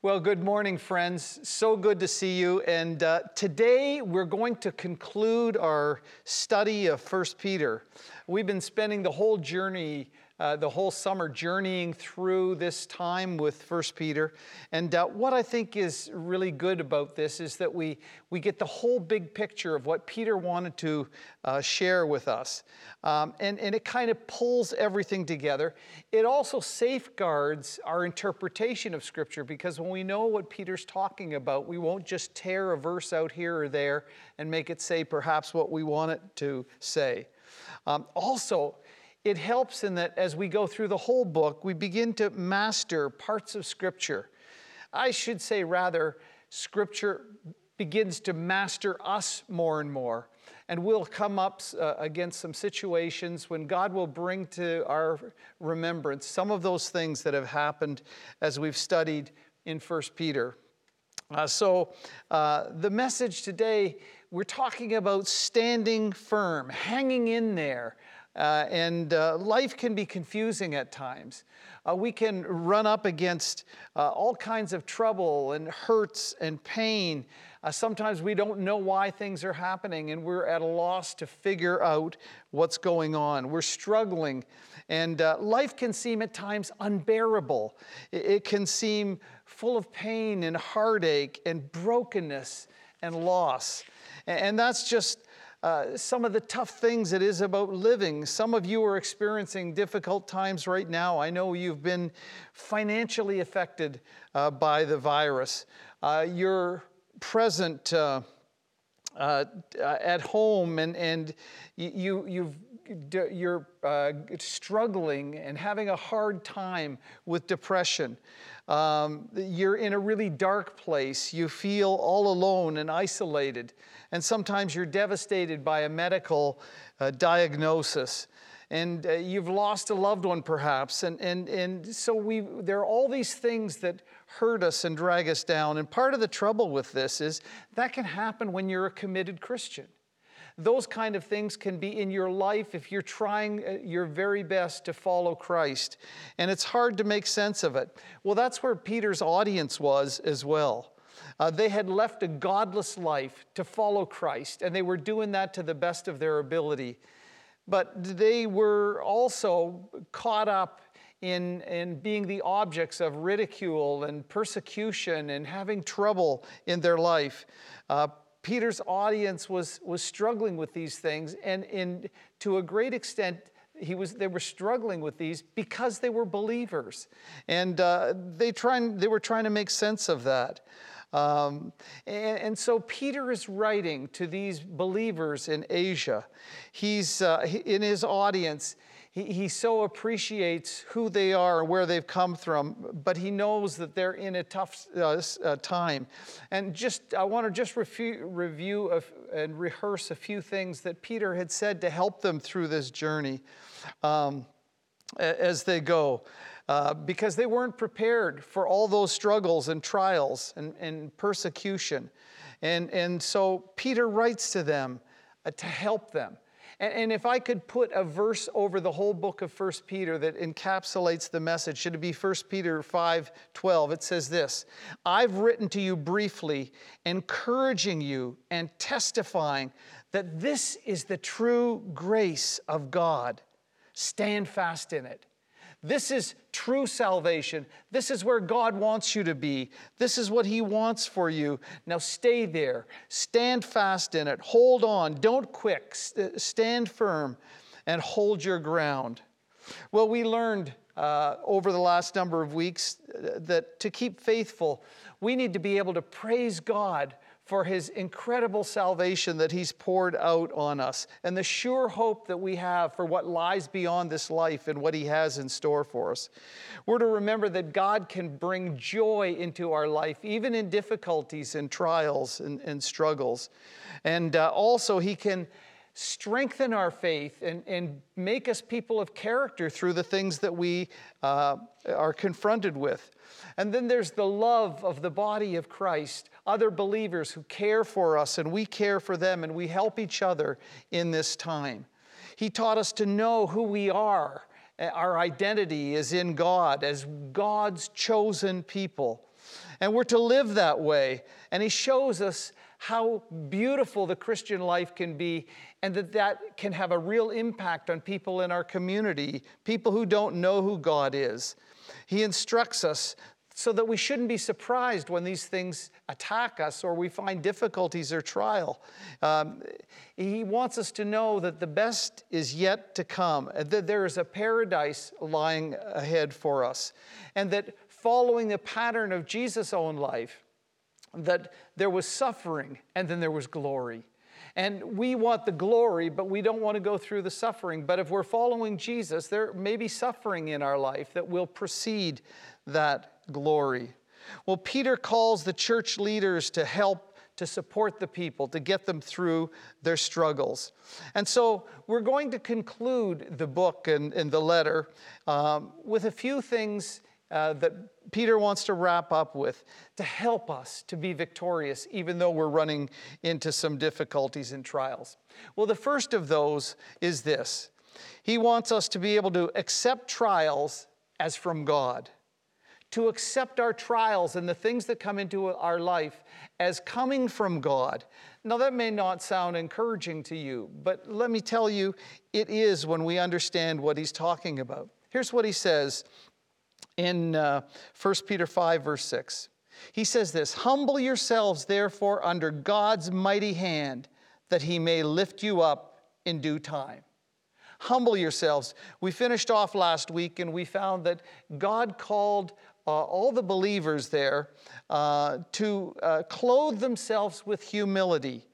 Well, good morning, friends. So good to see you. And uh, today we're going to conclude our study of First Peter. We've been spending the whole journey uh, the whole summer journeying through this time with First Peter. And uh, what I think is really good about this is that we, we get the whole big picture of what Peter wanted to uh, share with us. Um, and, and it kind of pulls everything together. It also safeguards our interpretation of Scripture because when we know what Peter's talking about, we won't just tear a verse out here or there and make it say perhaps what we want it to say. Um, also, it helps in that as we go through the whole book, we begin to master parts of Scripture. I should say, rather, Scripture begins to master us more and more. And we'll come up uh, against some situations when God will bring to our remembrance some of those things that have happened as we've studied in 1 Peter. Uh, so, uh, the message today, we're talking about standing firm, hanging in there, uh, and uh, life can be confusing at times. Uh, we can run up against uh, all kinds of trouble and hurts and pain. Uh, sometimes we don't know why things are happening and we're at a loss to figure out what's going on. We're struggling, and uh, life can seem at times unbearable. It, it can seem full of pain and heartache and brokenness and loss. And, and that's just uh, some of the tough things it is about living. Some of you are experiencing difficult times right now. I know you've been financially affected uh, by the virus. Uh, you're present uh, uh, at home and, and you, you've you're uh, struggling and having a hard time with depression. Um, you're in a really dark place. You feel all alone and isolated. And sometimes you're devastated by a medical uh, diagnosis. And uh, you've lost a loved one perhaps. And, and, and so we, there are all these things that hurt us and drag us down. And part of the trouble with this is that can happen when you're a committed christian those kind of things can be in your life if you're trying uh, your very best to follow christ and it's hard to make sense of it well that's where peter's audience was as well uh, they had left a godless life to follow Christ, and they were doing that to the best of their ability. But they were also caught up in, in being the objects of ridicule and persecution and having trouble in their life. Uh, Peter's audience was, was struggling with these things, and in, to a great extent, he was, they were struggling with these because they were believers. And uh, they, try, they were trying to make sense of that. Um, and, and, so Peter is writing to these believers in Asia. He's uh, in his audience. He, he so appreciates who they are and where they've come from, but he knows that they're in a tough uh, uh, time. And just, I want to just refu- review of, and rehearse a few things that Peter had said to help them through this journey um, as they go uh, because they weren't prepared for all those struggles and trials and, and persecution. And, and so Peter writes to them uh, to help them. And, and, if I could put a verse over the whole book of 1 Peter that encapsulates the message, should it be 1 Peter 5 12? It says this I've written to you briefly, encouraging you and testifying that this is the true grace of God. Stand fast in it. This is true salvation. This is where God wants you to be. This is what He wants for you. Now stay there. Stand fast in it. Hold on. Don't quit. Stand firm and hold your ground. Well, we learned uh, over the last number of weeks uh, that to keep faithful, we need to be able to praise God for his incredible salvation that he's poured out on us and the sure hope that we have for what lies beyond this life and what he has in store for us. We're to remember that God can bring joy into our life, even in difficulties and trials and, and struggles. And uh, also, he can strengthen our faith and, and make us people of character through the things that we uh, are confronted with. And then there's the love of the body of Christ, other believers who care for us and we care for them and we help each other in this time. He taught us to know who we are. Our identity is in God as God's chosen people. And we're to live that way. And he shows us how beautiful the Christian life can be and that that can have a real impact on people in our community, people who don't know who God is. He instructs us so that we shouldn't be surprised when these things attack us or we find difficulties or trial. Um, he wants us to know that the best is yet to come, that there is a paradise lying ahead for us, and that following the pattern of Jesus' own life, that there was suffering and then there was glory. And we want the glory, but we don't want to go through the suffering. But if we're following Jesus, there may be suffering in our life that will precede that glory. Well, Peter calls the church leaders to help to support the people, to get them through their struggles. And so we're going to conclude the book and, and the letter um, with a few things uh, that Peter wants to wrap up with to help us to be victorious, even though we're running into some difficulties and trials. Well, the first of those is this He wants us to be able to accept trials as from God to accept our trials and the things that come into our life as coming from God. Now, that may not sound encouraging to you, but let me tell you, it is when we understand what he's talking about. Here's what he says in uh, 1 Peter 5, verse 6. He says this Humble yourselves, therefore, under God's mighty hand, that he may lift you up in due time. Humble yourselves. We finished off last week and we found that God called uh, all the believers there uh, to uh, clothe themselves with humility.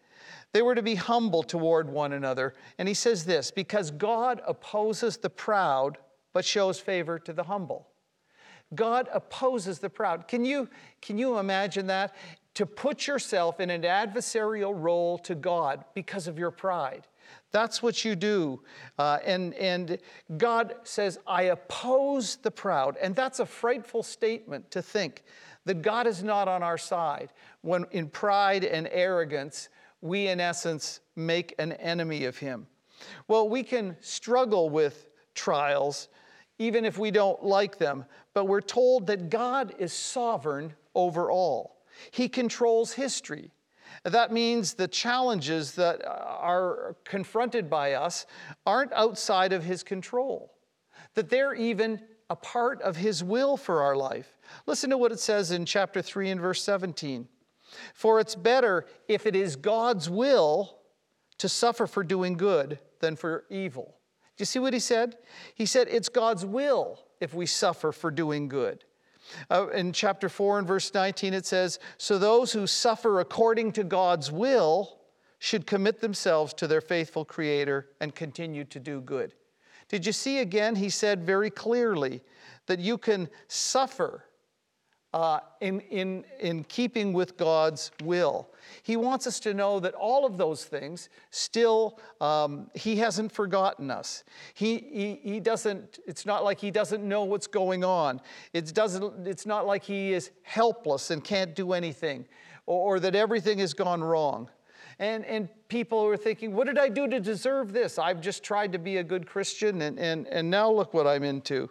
They were to be humble toward one another. And he says this because God opposes the proud, but shows favor to the humble. God opposes the proud. Can you, can you imagine that? To put yourself in an adversarial role to God because of your pride. That's what you do. Uh, and, and God says, I oppose the proud. And that's a frightful statement to think that God is not on our side when in pride and arrogance, we in essence make an enemy of Him. Well, we can struggle with trials even if we don't like them, but we're told that God is sovereign over all. He controls history. That means the challenges that uh, are confronted by us aren't outside of His control, that they're even a part of His will for our life. Listen to what it says in chapter 3 and verse 17. For it's better if it is God's will to suffer for doing good than for evil. Do you see what he said? He said, It's God's will if we suffer for doing good. Uh, in chapter 4 and verse 19, it says, So those who suffer according to God's will should commit themselves to their faithful Creator and continue to do good. Did you see again? He said very clearly that you can suffer uh, in, in, in keeping with God's will. He wants us to know that all of those things still, um, He hasn't forgotten us. He, he, he doesn't, it's not like He doesn't know what's going on. It doesn't, it's not like He is helpless and can't do anything or, or that everything has gone wrong. And, and people are thinking, what did I do to deserve this? I've just tried to be a good Christian, and, and, and now look what I'm into.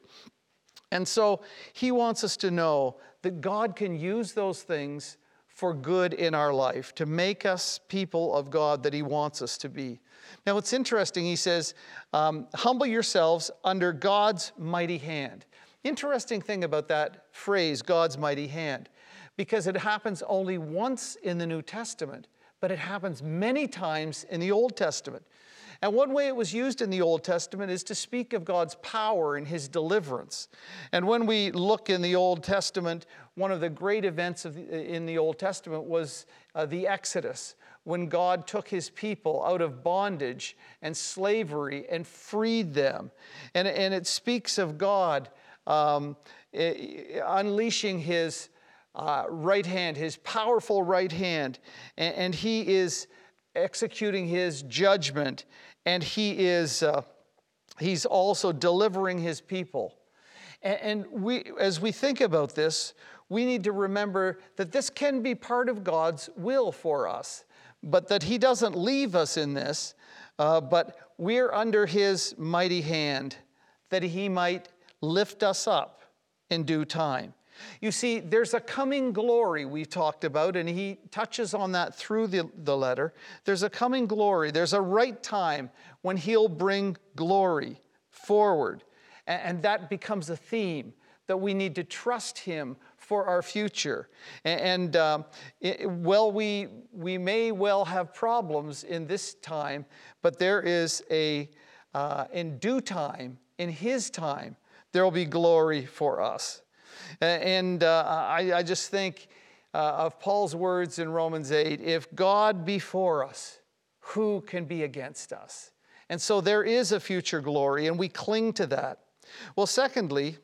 And so he wants us to know that God can use those things for good in our life, to make us people of God that He wants us to be. Now, it's interesting, he says, um, humble yourselves under God's mighty hand. Interesting thing about that phrase, God's mighty hand, because it happens only once in the New Testament, but it happens many times in the Old Testament. And one way it was used in the Old Testament is to speak of God's power and his deliverance. And when we look in the Old Testament, one of the great events the, in the Old Testament was uh, the Exodus, when God took his people out of bondage and slavery and freed them. And, and it speaks of God um, unleashing his uh, right hand, his powerful right hand, and, and he is executing his judgment and he is uh, he's also delivering his people. And, and we, as we think about this, we need to remember that this can be part of God's will for us, but that he doesn't leave us in this, uh, but we're under his mighty hand, that he might lift us up in due time. You see, there's a coming glory we've talked about, and he touches on that through the, the letter. There's a coming glory. There's a right time when he'll bring glory forward. And, and that becomes a theme that we need to trust him for our future. And, and um, it, well, we, we may well have problems in this time, but there is a, uh, in due time, in his time, there will be glory for us. And uh, I, I, just think uh, of Paul's words in Romans 8 if God be for us, who can be against us? And so there is a future glory, and we cling to that. Well, secondly,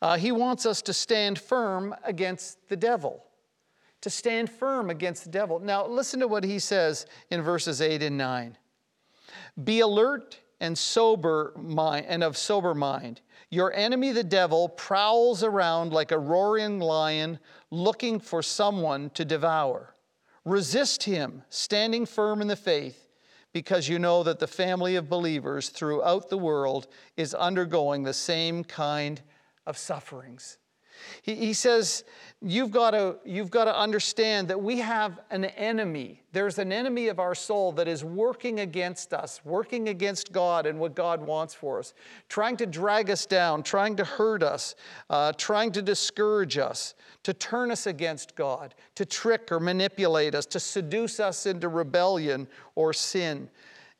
uh, he wants us to stand firm against the devil. To stand firm against the devil. Now, listen to what he says in verses 8 and 9. Be alert and sober mind and of sober mind. Your enemy the devil prowls around like a roaring lion looking for someone to devour. Resist him, standing firm in the faith, because you know that the family of believers throughout the world is undergoing the same kind of sufferings. He, he says, you've got, to, you've got to understand that we have an enemy. There's an enemy of our soul that is working against us, working against God and what God wants for us, trying to drag us down, trying to hurt us, uh, trying to discourage us, to turn us against God, to trick or manipulate us, to seduce us into rebellion or sin,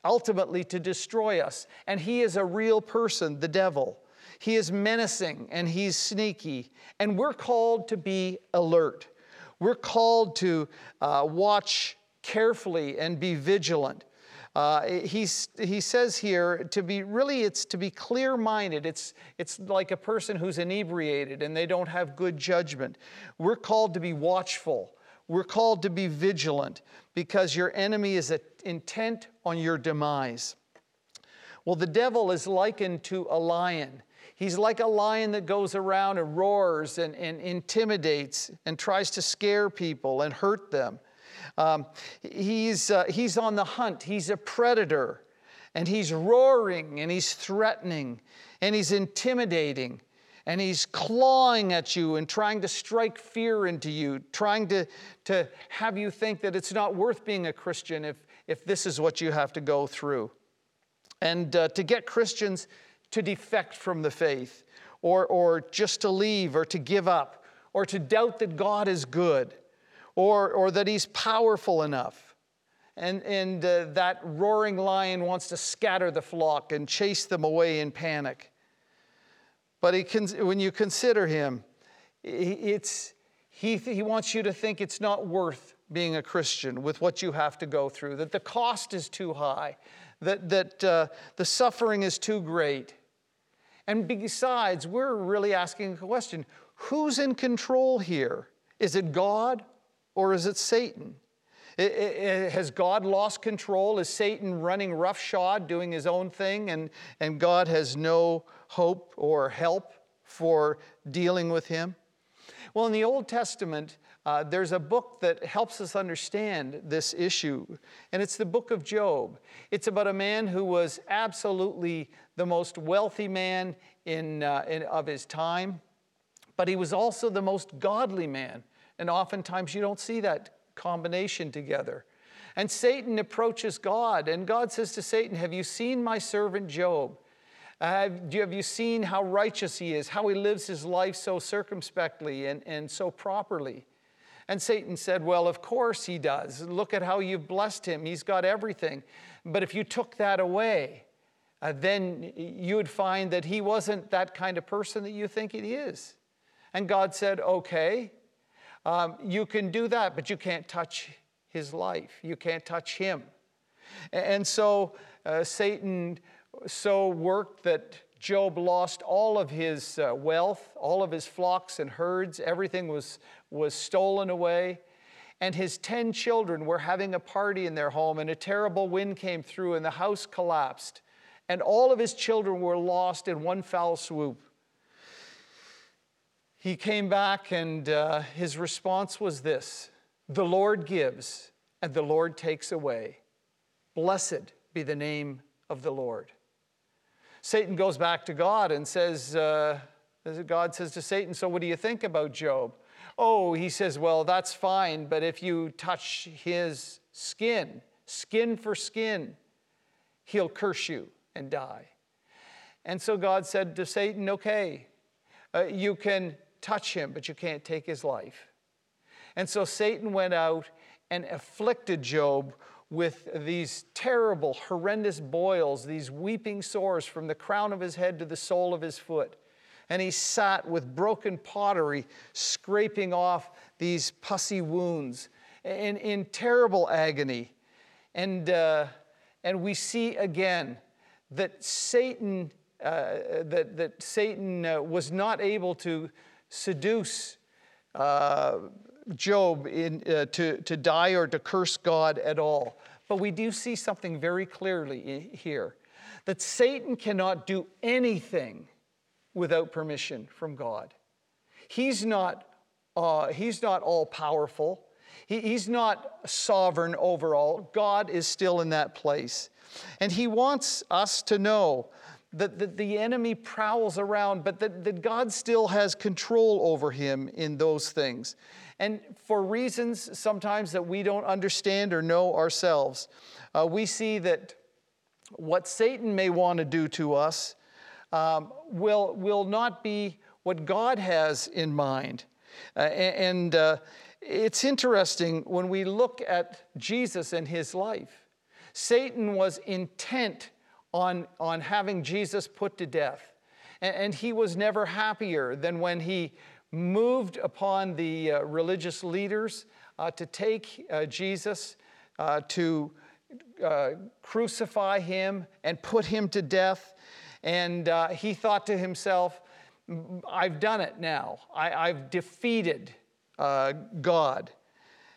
ultimately to destroy us. And he is a real person, the devil. He is menacing and he's sneaky. And we're called to be alert. We're called to uh, watch carefully and be vigilant. Uh, he's, he says here to be really it's to be clear minded it's, it's like a person who's inebriated and they don't have good judgment we're called to be watchful we're called to be vigilant because your enemy is intent on your demise well the devil is likened to a lion He's like a lion that goes around and roars and, and intimidates and tries to scare people and hurt them. Um, he's, uh, he's on the hunt, he's a predator, and he's roaring and he's threatening and he's intimidating and he's clawing at you and trying to strike fear into you, trying to, to have you think that it's not worth being a Christian if, if this is what you have to go through. And uh, to get Christians to defect from the faith, or, or just to leave, or to give up, or to doubt that God is good, or, or that He's powerful enough. And, and uh, that roaring lion wants to scatter the flock and chase them away in panic. But he can, when you consider him, it's, he, he wants you to think it's not worth being a Christian with what you have to go through, that the cost is too high, that, that uh, the suffering is too great. And besides, we're really asking a question who's in control here? Is it God or is it Satan? It, it, has God lost control? Is Satan running roughshod, doing his own thing, and, and God has no hope or help for dealing with him? Well, in the Old Testament, uh, there's a book that helps us understand this issue, and it's the book of Job. It's about a man who was absolutely the most wealthy man in, uh, in, of his time, but he was also the most godly man. And oftentimes you don't see that combination together. And Satan approaches God, and God says to Satan, Have you seen my servant Job? Have, have you seen how righteous he is, how he lives his life so circumspectly and, and so properly? And Satan said, Well, of course he does. Look at how you've blessed him. He's got everything. But if you took that away, uh, then you would find that he wasn't that kind of person that you think he is. And God said, Okay, um, you can do that, but you can't touch his life. You can't touch him. And so uh, Satan so worked that Job lost all of his uh, wealth, all of his flocks and herds, everything was, was stolen away. And his 10 children were having a party in their home, and a terrible wind came through, and the house collapsed. And all of his children were lost in one foul swoop. He came back, and uh, his response was this The Lord gives, and the Lord takes away. Blessed be the name of the Lord. Satan goes back to God and says, uh, God says to Satan, So what do you think about Job? Oh, he says, Well, that's fine, but if you touch his skin, skin for skin, he'll curse you and die. And so God said to Satan, Okay, uh, you can touch him, but you can't take his life. And so Satan went out and afflicted Job with these terrible, horrendous boils, these weeping sores from the crown of his head to the sole of his foot. And he sat with broken pottery, scraping off these pussy wounds in, in terrible agony. And, uh, and we see again that Satan, uh, that, that Satan uh, was not able to seduce uh, Job in, uh, to, to die or to curse God at all. But we do see something very clearly here that Satan cannot do anything without permission from God. He's not, uh, he's not all powerful, he, he's not sovereign over all. God is still in that place. And he wants us to know that, that the enemy prowls around, but that, that God still has control over him in those things. And for reasons sometimes that we don't understand or know ourselves, uh, we see that what Satan may want to do to us um, will, will not be what God has in mind. Uh, and uh, it's interesting when we look at Jesus and his life. Satan was intent on, on having Jesus put to death. And, and he was never happier than when he moved upon the uh, religious leaders uh, to take uh, Jesus, uh, to crucify him and put him to death. And uh, he thought to himself, I've done it now. I, have defeated God.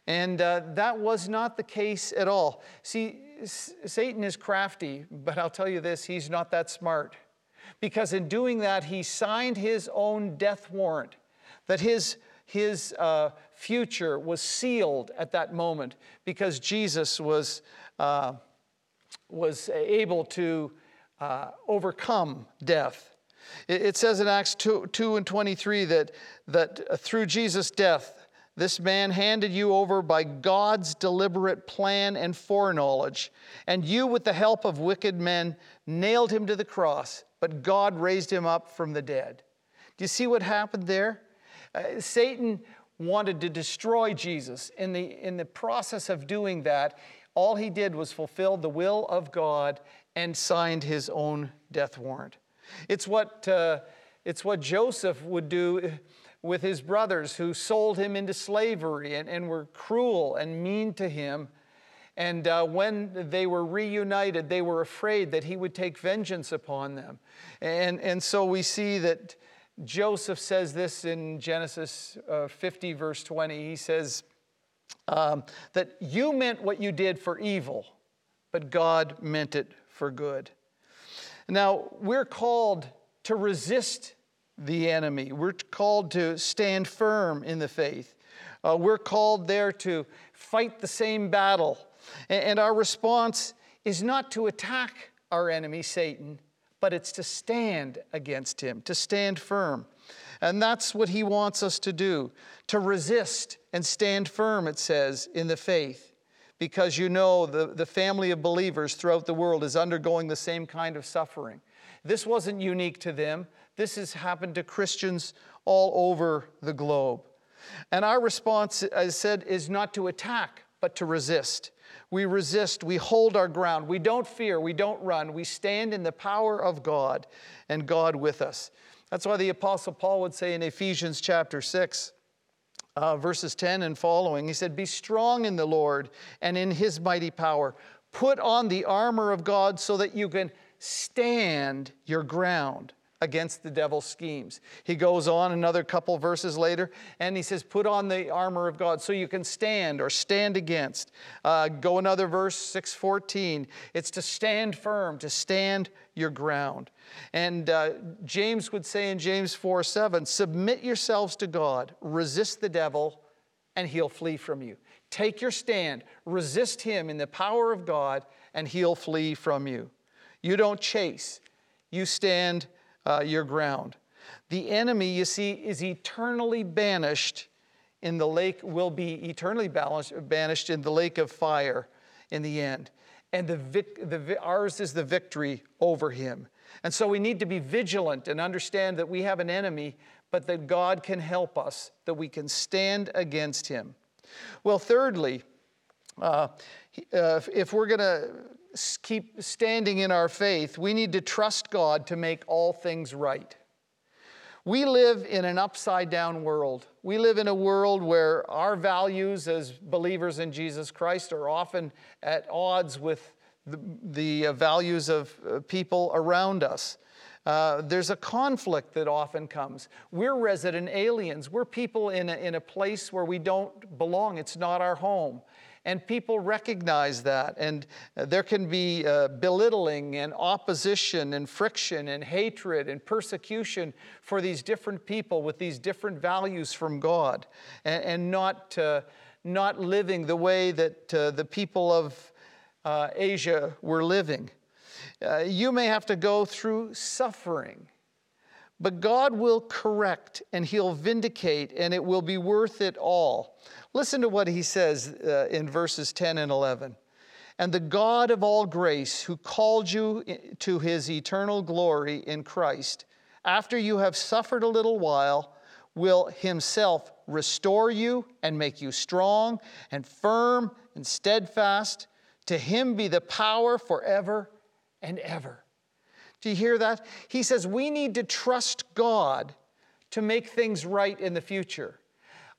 And that was not the case at all. See, Satan is crafty, but I'll tell you this he's not that smart. Because in doing that, he signed his own death warrant that his, his uh, future was sealed at that moment because Jesus was, uh, was able to uh, overcome death. It, it, says in Acts 2, 2 and 23 that, that through Jesus' death, this man handed you over by God's deliberate plan and foreknowledge, and you, with the help of wicked men, nailed him to the cross, but God raised him up from the dead. Do you see what happened there? Uh, Satan wanted to destroy Jesus. In the, in the process of doing that, all he did was fulfill the will of God and signed his own death warrant. It's what, uh, it's what Joseph would do with his brothers who sold him into slavery and, and were cruel and mean to him. And uh, when they were reunited, they were afraid that he would take vengeance upon them. And, and so we see that Joseph says this in Genesis uh, 50, verse 20. He says um, that you meant what you did for evil, but God meant it for good. Now, we're called to resist the enemy, we're called to stand firm in the faith. Uh, we're called there to fight the same battle. And our response is not to attack our enemy, Satan, but it's to stand against him, to stand firm. And that's what he wants us to do to resist and stand firm, it says, in the faith. Because you know the, the family of believers throughout the world is undergoing the same kind of suffering. This wasn't unique to them, this has happened to Christians all over the globe. And our response, as I said, is not to attack, but to resist. We resist, we hold our ground, we don't fear, we don't run, we stand in the power of God and God with us. That's why the Apostle Paul would say in Ephesians chapter 6, uh, verses 10 and following, he said, Be strong in the Lord and in his mighty power. Put on the armor of God so that you can stand your ground against the devil's schemes. He goes on another couple verses later and he says, Put on the armor of God so you can stand or stand against. Uh, go another verse, 614. It's to stand firm, to stand your ground. And uh, James would say in James 4 7, Submit yourselves to God, resist the devil, and he'll flee from you. Take your stand, resist him in the power of God, and he'll flee from you. You don't chase, you stand uh, your ground. The enemy, you see, is eternally banished in the lake, will be eternally banished in the lake of fire in the end. And the, vic, the, ours is the victory over him. And so we need to be vigilant and understand that we have an enemy, but that God can help us, that we can stand against him. Well, thirdly, uh, uh, if we're going to keep standing in our faith, we need to trust God to make all things right. We live in an upside down world. We live in a world where our values as believers in Jesus Christ are often at odds with the, the uh, values of uh, people around us. Uh, there's a conflict that often comes. We're resident aliens. We're people in a, in a place where we don't belong. It's not our home. And people recognize that. And there can be uh, belittling and opposition and friction and hatred and persecution for these different people with these different values from God and, and not, uh, not living the way that uh, the people of uh, Asia were living. Uh, you may have to go through suffering. But God will correct and He'll vindicate, and it will be worth it all. Listen to what He says uh, in verses 10 and 11. And the God of all grace, who called you to His eternal glory in Christ, after you have suffered a little while, will Himself restore you and make you strong and firm and steadfast. To Him be the power forever and ever. Do you hear that? He says we need to trust God to make things right in the future.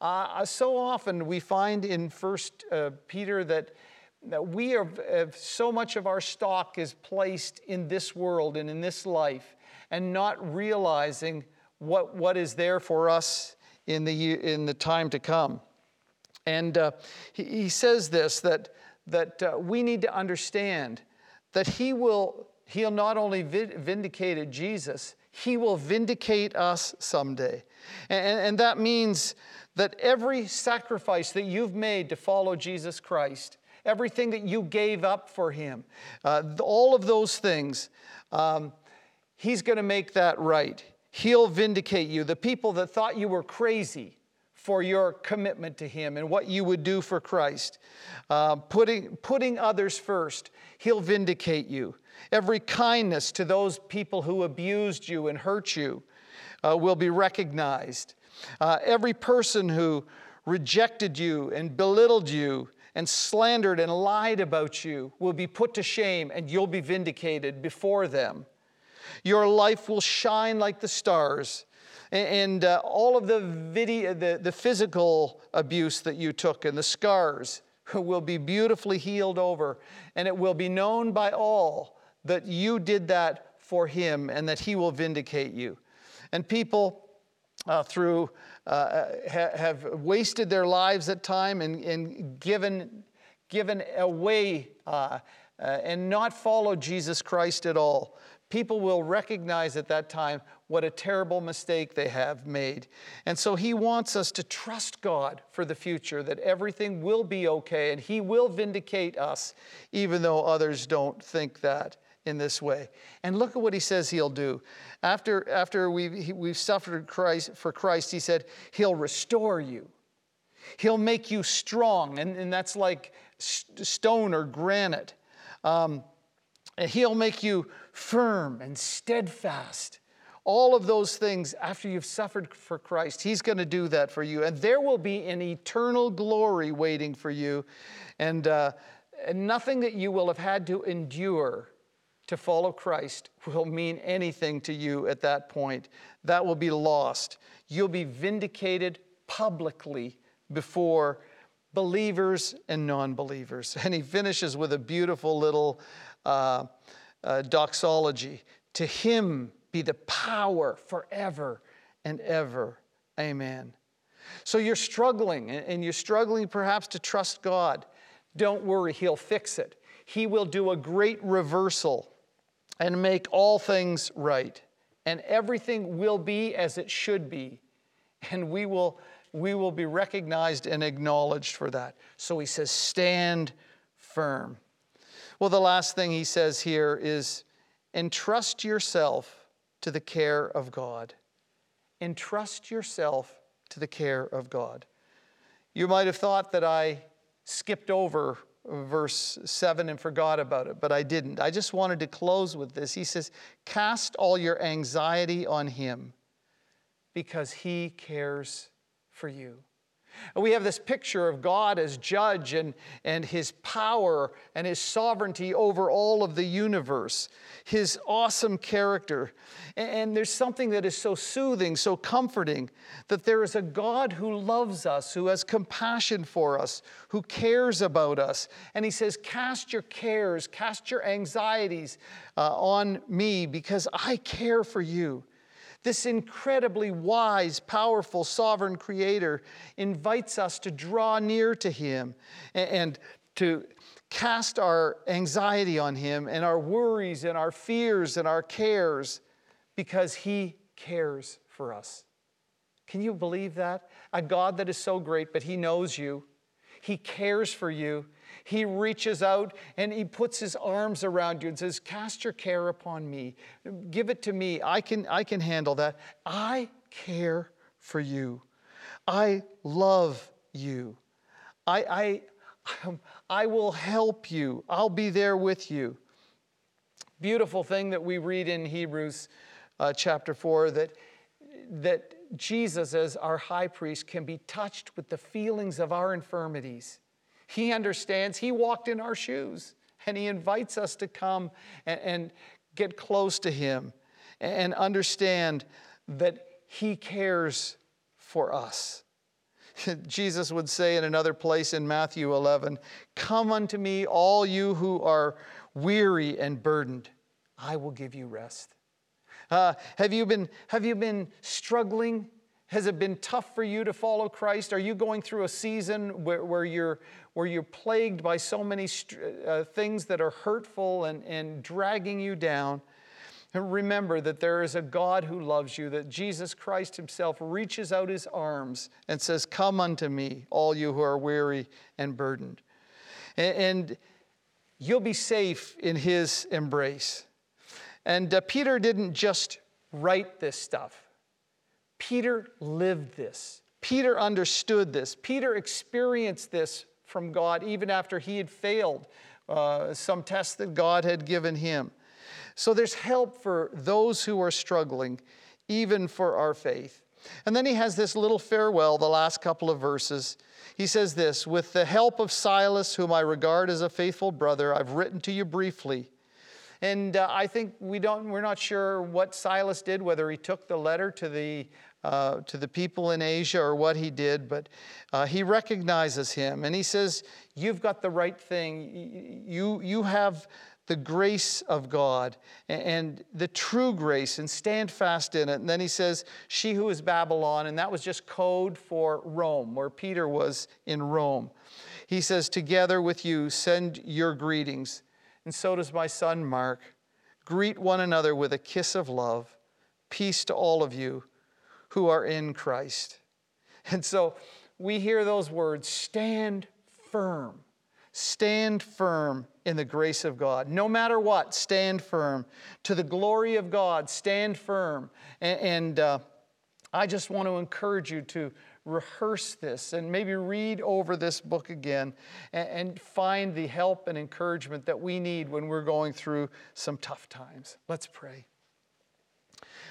Uh, so often we find in First uh, Peter that, that we are uh, so much of our stock is placed in this world and in this life, and not realizing what, what is there for us in the, in the time to come. And uh, he, he, says this that, that uh, we need to understand that He will He'll not only vindicate Jesus, He will vindicate us someday. And, and that means that every sacrifice that you've made to follow Jesus Christ, everything that you gave up for Him, uh, all of those things, um, He's going to make that right. He'll vindicate you. The people that thought you were crazy for your commitment to Him and what you would do for Christ, uh, putting, putting others first, He'll vindicate you. Every kindness to those people who abused you and hurt you uh, will be recognized. Uh, every person who rejected you and belittled you and slandered and lied about you will be put to shame and you'll be vindicated before them. Your life will shine like the stars. And uh, all of the, video, the, the physical abuse that you took and the scars will be beautifully healed over. And it will be known by all that you did that for him and that he will vindicate you. And people uh, through uh, ha- have wasted their lives at time and, and given, given away uh, uh, and not followed Jesus Christ at all. People will recognize at that time what a terrible mistake they have made. And so he wants us to trust God for the future, that everything will be okay and he will vindicate us, even though others don't think that in this way. And look at what he says he'll do. After, after we've, we've suffered Christ, for Christ, he said, He'll restore you. He'll make you strong, and, and that's like stone or granite. Um, he'll make you firm and steadfast. All of those things after you've suffered for Christ, He's going to do that for you. And there will be an eternal glory waiting for you. And, uh, and nothing that you will have had to endure to follow Christ will mean anything to you at that point. That will be lost. You'll be vindicated publicly before believers and non believers. And he finishes with a beautiful little uh, uh, doxology To him be the power forever and ever. Amen. So you're struggling, and you're struggling perhaps to trust God. Don't worry, He'll fix it. He will do a great reversal and make all things right. And everything will be as it should be. And we will, we will be recognized and acknowledged for that. So he says, stand firm. Well, the last thing he says here is entrust yourself to the care of God. entrust yourself to the care of God. You might have thought that I skipped over verse 7 and forgot about it, but I didn't. I just wanted to close with this. He says, Cast all your anxiety on Him because He cares for you. We have this picture of God as judge and, and his power and his sovereignty over all of the universe, his awesome character. And there's something that is so soothing, so comforting, that there is a God who loves us, who has compassion for us, who cares about us. And he says, Cast your cares, cast your anxieties uh, on me because I care for you. This incredibly wise, powerful, sovereign creator invites us to draw near to him and to cast our anxiety on him and our worries and our fears and our cares because he cares for us. Can you believe that? A God that is so great, but he knows you, he cares for you, he reaches out and he puts his arms around you and says, Cast your care upon me. Give it to me. I can, I can handle that. I care for you. I love you. I, I, I will help you. I'll be there with you. Beautiful thing that we read in Hebrews uh, chapter 4 that, that Jesus, as our high priest, can be touched with the feelings of our infirmities he understands. He walked in our shoes, and He invites us to come and, and get close to Him and understand that He cares for us. Jesus would say in another place in Matthew 11, Come unto me, all you who are weary and burdened, I will give you rest. Uh, have, you been, have you been struggling? Has it been tough for you to follow Christ? Are you going through a season where, where, you're, where you're plagued by so many uh, things that are hurtful and, and dragging you down, remember that there is a God who loves you, that Jesus Christ Himself reaches out His arms and says, Come unto me, all you who are weary and burdened. And, and you'll be safe in His embrace. And uh, Peter didn't just write this stuff. Peter lived this. Peter understood this. Peter experienced this from God even after he had failed uh, some tests that God had given him. So there's help for those who are struggling, even for our faith. And then he has this little farewell, the last couple of verses. He says this With the help of Silas, whom I regard as a faithful brother, I've written to you briefly. And uh, I think we don't, we're not sure what Silas did, whether he took the letter to the uh, to the people in Asia or what he did, but uh, he recognizes him and he says, You've got the right thing. You, you have the grace of God and the true grace and stand fast in it. And then he says, She who is Babylon, and that was just code for Rome, where Peter was in Rome. He says, Together with you, send your greetings. And so does my son Mark. Greet one another with a kiss of love. Peace to all of you who are in Christ. And so we hear those words stand firm. Stand firm in the grace of God. No matter what, stand firm. To the glory of God, stand firm. And, and uh, I just want to encourage you to rehearse this and maybe read over this book again and, and find the help and encouragement that we need when we're going through some tough times. Let's pray.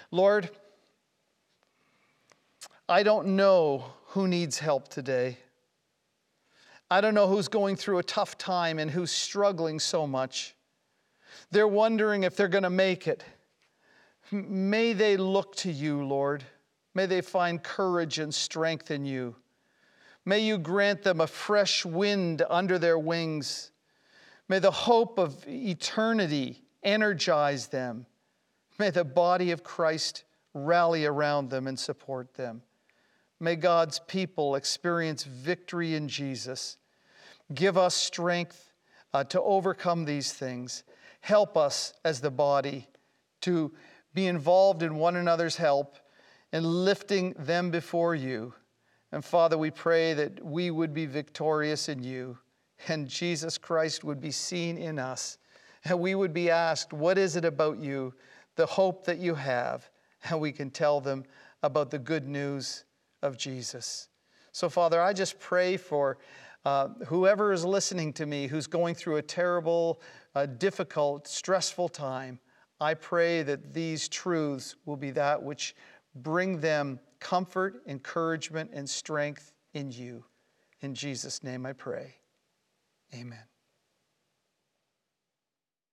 Lord, I don't know who needs help today. I don't know who's going through a tough time and who's struggling so much. They're wondering if they're going to make it. May they look to you, Lord. May they find courage and strength in you. May you grant them a fresh wind under their wings. May the hope of eternity energize them. May the body of Christ rally around them and support them. May God's people experience victory in Jesus. Give us strength uh, to overcome these things. Help us as the body to be involved in one another's help and lifting them before you. And Father, we pray that we would be victorious in you and Jesus Christ would be seen in us. And we would be asked, What is it about you, the hope that you have? And we can tell them about the good news of Jesus. So, Father, I just pray for uh, whoever is listening to me who's going through a terrible, uh, difficult, stressful time. I pray that these truths will be that which bring them comfort, encouragement, and strength in you. In Jesus' name I pray. Amen.